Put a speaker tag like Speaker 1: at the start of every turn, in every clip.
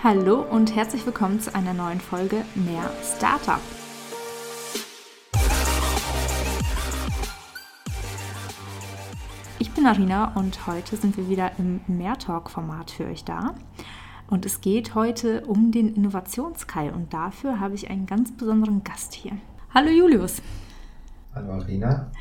Speaker 1: Hallo und herzlich willkommen zu einer neuen Folge Mehr Startup. Ich bin Arina und heute sind wir wieder im Mehrtalk-Format für euch da. Und es geht heute um den Innovationskai und dafür habe ich einen ganz besonderen Gast hier. Hallo Julius.
Speaker 2: Hallo Arina.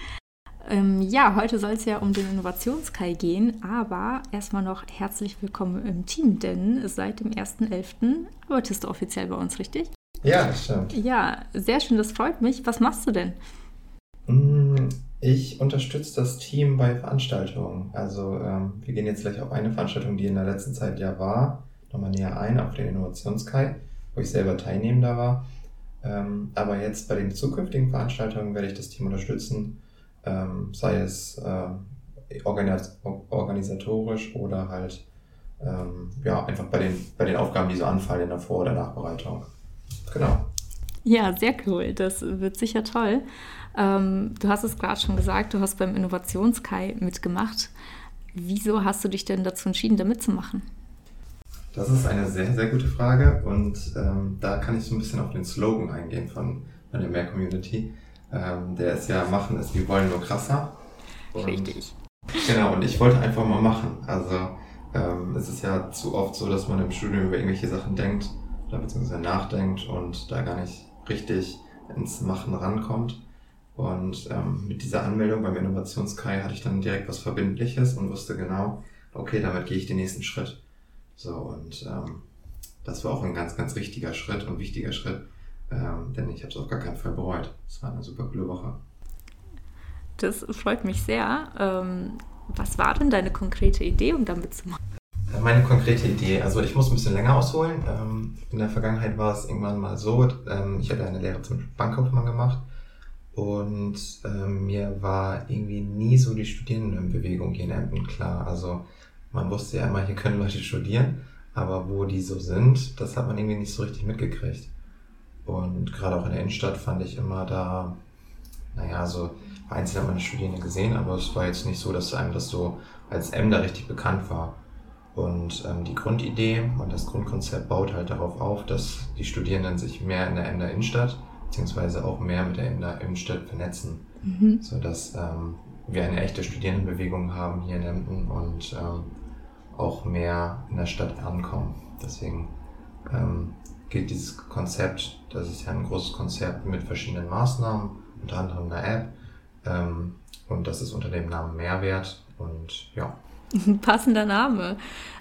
Speaker 1: Ähm, ja, heute soll es ja um den Innovationskai gehen, aber erstmal noch herzlich willkommen im Team, denn seit dem 1.11. arbeitest du offiziell bei uns, richtig?
Speaker 2: Ja, stimmt.
Speaker 1: Ja, sehr schön, das freut mich. Was machst du denn?
Speaker 2: Mm, ich unterstütze das Team bei Veranstaltungen. Also ähm, wir gehen jetzt gleich auf eine Veranstaltung, die in der letzten Zeit ja war, nochmal näher ein, auf den Innovationskai, wo ich selber teilnehmender war. Ähm, aber jetzt bei den zukünftigen Veranstaltungen werde ich das Team unterstützen, ähm, sei es äh, organis organisatorisch oder halt ähm, ja, einfach bei den, bei den Aufgaben, die so anfallen in der Vor- oder Nachbereitung. Genau.
Speaker 1: Ja, sehr cool. Das wird sicher toll. Ähm, du hast es gerade schon gesagt, du hast beim Innovationskai mitgemacht. Wieso hast du dich denn dazu entschieden, da mitzumachen?
Speaker 2: Das ist eine sehr, sehr gute Frage und ähm, da kann ich so ein bisschen auf den Slogan eingehen von, von der Mehr Community. Ähm, der ist ja, machen ist, wir wollen nur krasser.
Speaker 1: Und, Richtig.
Speaker 2: Genau, und ich wollte einfach mal machen. Also ähm, es ist ja zu oft so, dass man im Studium über irgendwelche Sachen denkt oder beziehungsweise nachdenkt und da gar nicht richtig ins Machen rankommt. Und ähm, mit dieser Anmeldung beim Innovationskai hatte ich dann direkt was Verbindliches und wusste genau, okay, damit gehe ich den nächsten Schritt. So, und ähm, das war auch ein ganz, ganz richtiger Schritt und wichtiger Schritt, ähm, denn ich habe es auf gar keinen Fall bereut. Es war eine super coole Woche.
Speaker 1: Das freut mich sehr. Ähm, was war denn deine konkrete Idee, um damit zu machen?
Speaker 2: Äh, meine konkrete Idee, also ich muss ein bisschen länger ausholen. Ähm, in der Vergangenheit war es irgendwann mal so, ähm, ich hatte eine Lehre zum Bankkaufmann gemacht und ähm, mir war irgendwie nie so die Studierendenbewegung hier in Emden klar. Also man wusste ja immer, hier können Leute studieren, aber wo die so sind, das hat man irgendwie nicht so richtig mitgekriegt. Und gerade auch in der Innenstadt fand ich immer da, naja, so einzeln hat man Studierende gesehen, aber es war jetzt nicht so, dass einem das so als Emder richtig bekannt war. Und ähm, die Grundidee und das Grundkonzept baut halt darauf auf, dass die Studierenden sich mehr in der Emder Innenstadt beziehungsweise auch mehr mit der Emder Innenstadt vernetzen, mhm. sodass ähm, wir eine echte Studierendenbewegung haben hier in Emden und ähm, auch mehr in der Stadt ankommen. Deswegen ähm, gilt dieses Konzept, das ist ja ein großes Konzept mit verschiedenen Maßnahmen, unter anderem einer App. Ähm, und das ist unter dem Namen Mehrwert und ja.
Speaker 1: Passender Name.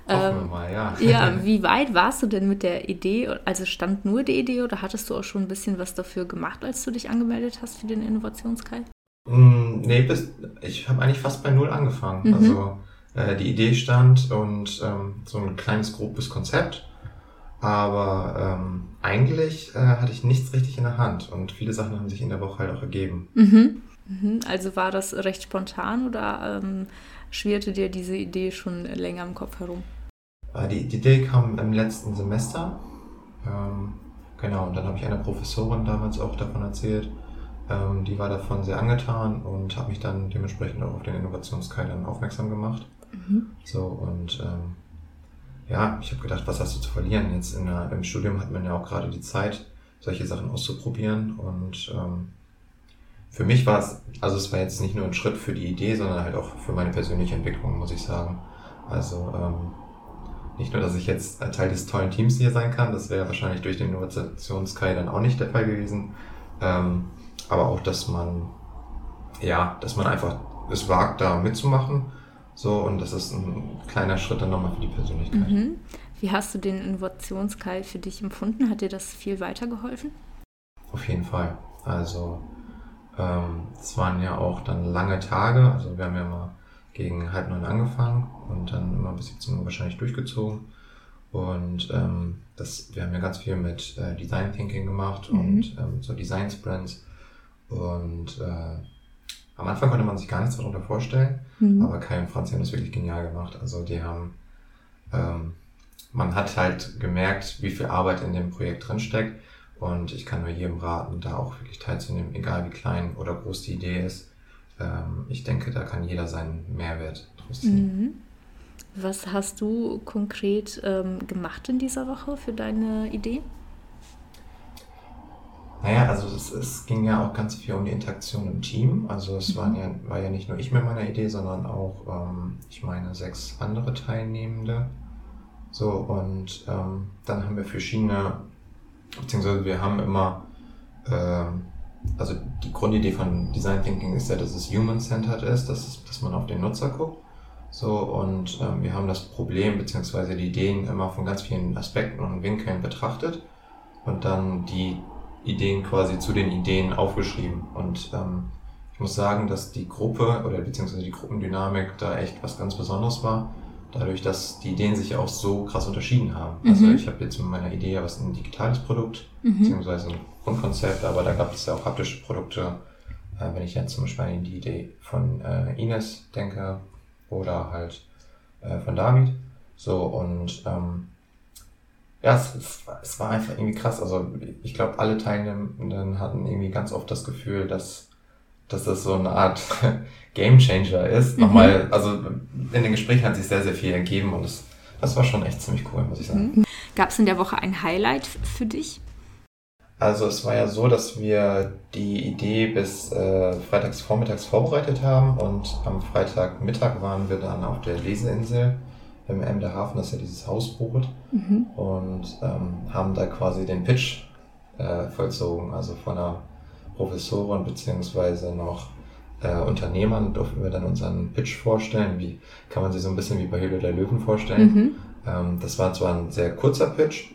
Speaker 2: Hoffen ähm, mal, ja.
Speaker 1: ja, wie weit warst du denn mit der Idee? Also stand nur die Idee oder hattest du auch schon ein bisschen was dafür gemacht, als du dich angemeldet hast für den Innovationskreis?
Speaker 2: Mm, nee, bis, ich habe eigentlich fast bei Null angefangen. Mhm. Also äh, die Idee stand und ähm, so ein kleines grobes Konzept. Aber ähm, eigentlich äh, hatte ich nichts richtig in der Hand und viele Sachen haben sich in der Woche halt auch ergeben.
Speaker 1: Mhm. Mhm. Also war das recht spontan oder ähm, schwirrte dir diese Idee schon länger im Kopf herum?
Speaker 2: Äh, die, die, Idee kam im letzten Semester. Ähm, genau, und dann habe ich einer Professorin damals auch davon erzählt. Ähm, die war davon sehr angetan und hat mich dann dementsprechend auch auf den Innovationskite dann aufmerksam gemacht. Mhm. So, und ähm, ja, ich habe gedacht, was hast du zu verlieren? Jetzt in der, im Studium hat man ja auch gerade die Zeit, solche Sachen auszuprobieren. Und ähm, für mich war es, also es war jetzt nicht nur ein Schritt für die Idee, sondern halt auch für meine persönliche Entwicklung, muss ich sagen. Also ähm, nicht nur, dass ich jetzt Teil des tollen Teams hier sein kann, das wäre wahrscheinlich durch den Innovationssky dann auch nicht der Fall gewesen. Ähm, aber auch, dass man, ja, dass man einfach es wagt, da mitzumachen so, und das ist ein kleiner Schritt dann nochmal für die Persönlichkeit.
Speaker 1: Mhm. Wie hast du den Innovationskeil für dich empfunden? Hat dir das viel weitergeholfen?
Speaker 2: Auf jeden Fall. Also, ähm, es waren ja auch dann lange Tage. Also, wir haben ja mal gegen halb neun angefangen und dann immer bis 17 Uhr wahrscheinlich durchgezogen. Und ähm, das, wir haben ja ganz viel mit äh, Design Thinking gemacht mhm. und ähm, so Design Sprints. Und äh, am Anfang konnte man sich gar nichts darunter vorstellen, mhm. aber Kai und Franz haben das wirklich genial gemacht. Also die haben, ähm, man hat halt gemerkt, wie viel Arbeit in dem Projekt drinsteckt und ich kann nur jedem raten, da auch wirklich teilzunehmen, egal wie klein oder groß die Idee ist. Ähm, ich denke, da kann jeder seinen Mehrwert draus ziehen. Mhm.
Speaker 1: Was hast du konkret ähm, gemacht in dieser Woche für deine Idee?
Speaker 2: Naja, also es, es, ging ja auch ganz viel um die Interaktion im Team. Also es waren ja, war ja nicht nur ich mit meiner Idee, sondern auch, ähm, ich meine, sechs andere Teilnehmende. So, und ähm, dann haben wir verschiedene, beziehungsweise wir haben immer, äh, also die Grundidee von Design Thinking ist ja, dass es human-centered ist, dass, es, dass man auf den Nutzer guckt. So, und ähm, wir haben das Problem, beziehungsweise die Ideen immer von ganz vielen Aspekten und Winkeln betrachtet und dann die Ideen quasi zu den Ideen aufgeschrieben. Und ähm, ich muss sagen, dass die Gruppe oder beziehungsweise die Gruppendynamik da echt was ganz Besonderes war. Dadurch, dass die Ideen sich auch so krass unterschieden haben. Mhm. Also ich habe jetzt mit meiner Idee ja was ein digitales Produkt, mhm. beziehungsweise ein Grundkonzept, aber da gab es ja auch haptische Produkte. Äh, wenn ich jetzt zum Beispiel an die Idee von äh, Ines denke oder halt äh, von David. So und ähm, ja, es, es, es war einfach irgendwie krass. Also ich glaube, alle Teilnehmenden hatten irgendwie ganz oft das Gefühl, dass, dass das so eine Art Game Changer ist. Mhm. Nochmal, also in den Gesprächen hat sich sehr, sehr viel ergeben und das, das war schon echt ziemlich cool, muss ich sagen.
Speaker 1: Mhm. Gab es in der Woche ein Highlight für dich?
Speaker 2: Also es war ja so, dass wir die Idee bis äh, freitags vormittags vorbereitet haben und am Freitagmittag waren wir dann auf der Leseinsel im Emder Hafen, das ist ja dieses Hausboot, mhm. und ähm, haben da quasi den Pitch äh, vollzogen, also von einer Professorin beziehungsweise noch äh, Unternehmern durften wir dann unseren Pitch vorstellen. Wie kann man sich so ein bisschen wie bei Höhle der Löwen vorstellen? Mhm. Ähm, das war zwar ein sehr kurzer Pitch,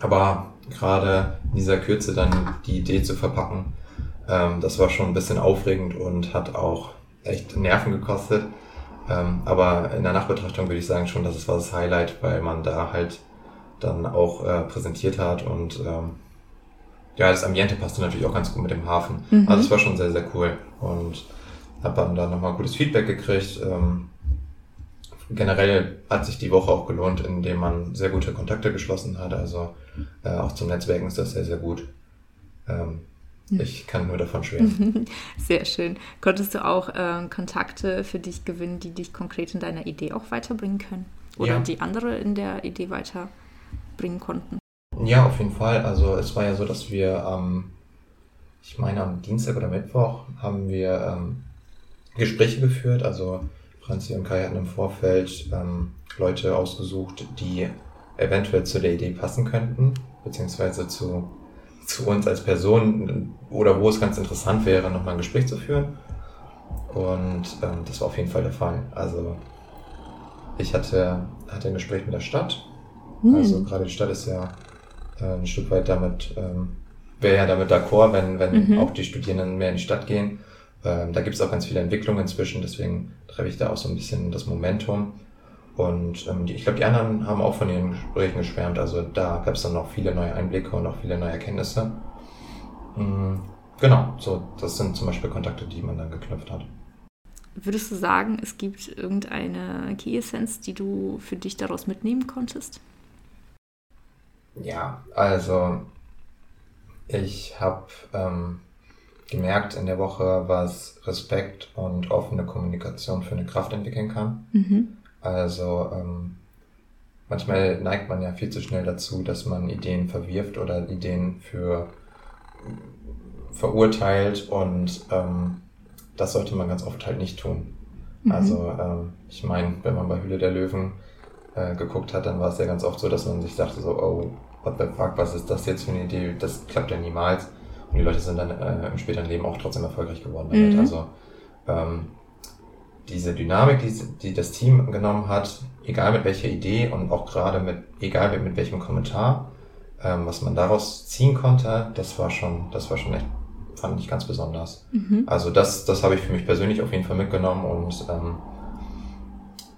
Speaker 2: aber gerade in dieser Kürze dann die Idee zu verpacken, ähm, das war schon ein bisschen aufregend und hat auch echt Nerven gekostet. Ähm, aber in der Nachbetrachtung würde ich sagen schon, dass es war das Highlight, weil man da halt dann auch äh, präsentiert hat und ähm, ja, das Ambiente passte natürlich auch ganz gut mit dem Hafen. Mhm. Also es war schon sehr, sehr cool und habe dann da nochmal gutes Feedback gekriegt. Ähm, generell hat sich die Woche auch gelohnt, indem man sehr gute Kontakte geschlossen hat. Also äh, auch zum Netzwerken ist das sehr, sehr gut. Ähm, ich kann nur davon schwärmen.
Speaker 1: Sehr schön. Konntest du auch äh, Kontakte für dich gewinnen, die dich konkret in deiner Idee auch weiterbringen können? Oder ja. die andere in der Idee weiterbringen konnten?
Speaker 2: Ja, auf jeden Fall. Also es war ja so, dass wir ähm, ich meine am Dienstag oder Mittwoch haben wir ähm, Gespräche geführt. Also Franzi und Kai hatten im Vorfeld ähm, Leute ausgesucht, die eventuell zu der Idee passen könnten, beziehungsweise zu zu uns als Person oder wo es ganz interessant wäre, nochmal ein Gespräch zu führen. Und ähm, das war auf jeden Fall der Fall. Also ich hatte, hatte ein Gespräch mit der Stadt. Hm. Also gerade die Stadt ist ja äh, ein Stück weit damit, ähm, wäre ja damit d'accord, wenn, wenn mhm. auch die Studierenden mehr in die Stadt gehen. Ähm, da gibt es auch ganz viele Entwicklungen inzwischen, deswegen treffe ich da auch so ein bisschen das Momentum. Und ähm, die, ich glaube, die anderen haben auch von ihren Gesprächen geschwärmt. Also da gab es dann noch viele neue Einblicke und auch viele neue Erkenntnisse. Mhm. Genau, so das sind zum Beispiel Kontakte, die man dann geknüpft hat.
Speaker 1: Würdest du sagen, es gibt irgendeine Key Essence, die du für dich daraus mitnehmen konntest?
Speaker 2: Ja, also ich habe ähm, gemerkt in der Woche, was Respekt und offene Kommunikation für eine Kraft entwickeln kann. Mhm. Also ähm, manchmal neigt man ja viel zu schnell dazu, dass man Ideen verwirft oder Ideen für verurteilt und ähm, das sollte man ganz oft halt nicht tun. Mhm. Also ähm, ich meine, wenn man bei Hülle der Löwen äh, geguckt hat, dann war es ja ganz oft so, dass man sich dachte so, oh, what the fuck, was ist das jetzt für eine Idee? Das klappt ja niemals. Und die Leute sind dann äh, im späteren Leben auch trotzdem erfolgreich geworden damit. Mhm. Also ähm, diese Dynamik, die, die das Team genommen hat, egal mit welcher Idee und auch gerade mit, egal mit, mit welchem Kommentar, ähm, was man daraus ziehen konnte, das war schon, das war schon echt, fand ich ganz besonders. Mhm. Also das, das habe ich für mich persönlich auf jeden Fall mitgenommen und ähm,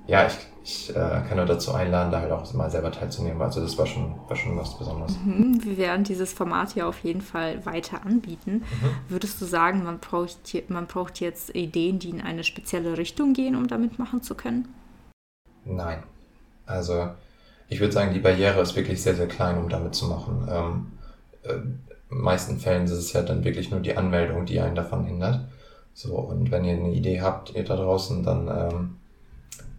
Speaker 2: ja, ich, ich äh, kann nur dazu einladen, da halt auch mal selber teilzunehmen. Also das war schon, war schon was Besonderes.
Speaker 1: Mhm. Wir werden dieses Format ja auf jeden Fall weiter anbieten. Mhm. Würdest du sagen, man braucht, hier, man braucht jetzt Ideen, die in eine spezielle Richtung gehen, um da mitmachen zu können?
Speaker 2: Nein. Also ich würde sagen, die Barriere ist wirklich sehr, sehr klein, um damit zu machen. Ähm, äh, in meisten Fällen ist es ja dann wirklich nur die Anmeldung, die einen davon hindert. So, und wenn ihr eine Idee habt, ihr da draußen, dann ähm,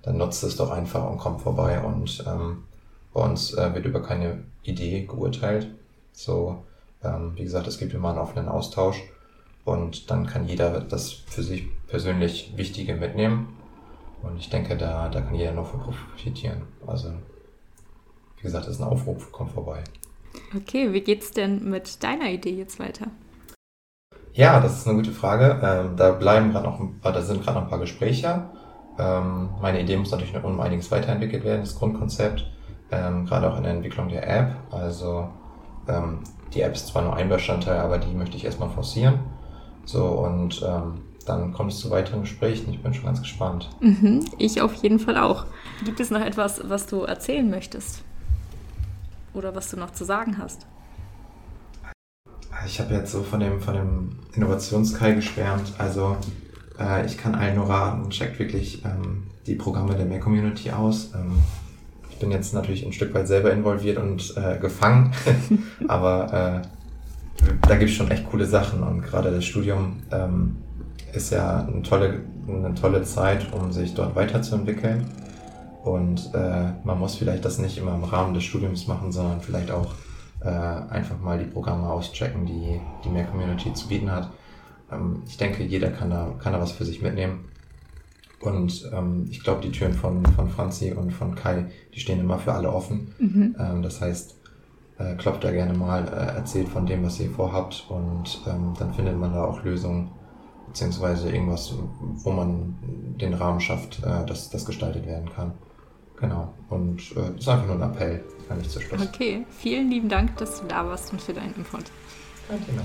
Speaker 2: dann nutzt es doch einfach und kommt vorbei. Und ähm, bei uns äh, wird über keine Idee geurteilt. So, ähm, wie gesagt, es gibt immer einen offenen Austausch und dann kann jeder das für sich persönlich Wichtige mitnehmen. Und ich denke, da, da kann jeder noch von profitieren. Also, wie gesagt, das ist ein Aufruf, kommt vorbei.
Speaker 1: Okay, wie geht's denn mit deiner Idee jetzt weiter?
Speaker 2: Ja, das ist eine gute Frage. Ähm, da bleiben gerade noch, da sind gerade noch ein paar Gespräche. Ähm, meine Idee muss natürlich noch um einiges weiterentwickelt werden, das Grundkonzept, ähm, gerade auch in der Entwicklung der App. Also ähm, die App ist zwar nur ein Bestandteil, aber die möchte ich erstmal forcieren. So und ähm, dann kommt es zu weiteren Gesprächen. Ich bin schon ganz gespannt.
Speaker 1: Mhm, ich auf jeden Fall auch. Gibt es noch etwas, was du erzählen möchtest? Oder was du noch zu sagen hast?
Speaker 2: Ich habe jetzt so von dem, von dem Innovationskai geschwärmt. Also äh, ich kann allen nur raten, checkt wirklich ähm, die Programme der Mehr Community aus. Ähm, ich bin jetzt natürlich ein Stück weit selber involviert und äh, gefangen, aber äh, da gibt es schon echt coole Sachen und gerade das Studium ähm, ist ja eine tolle, eine tolle Zeit, um sich dort weiterzuentwickeln. Und äh, man muss vielleicht das nicht immer im Rahmen des Studiums machen, sondern vielleicht auch äh, einfach mal die Programme auschecken, die die Mehr Community zu bieten hat. Ähm, ich denke, jeder kann da, kann da was für sich mitnehmen. Und ähm, ich glaube, die Türen von, von Franzi und von Kai, die stehen immer für alle offen. Mhm. Ähm, das heißt, äh, klopft da gerne mal, äh, erzählt von dem, was ihr vorhabt und ähm, dann findet man da auch Lösungen, beziehungsweise irgendwas, wo man den Rahmen schafft, äh, dass das gestaltet werden kann. Genau. Und äh, das ist einfach nur ein Appell, kann ich zu Schluss.
Speaker 1: Okay, vielen lieben Dank, dass du da warst und für deinen Input.
Speaker 2: Kein Thema.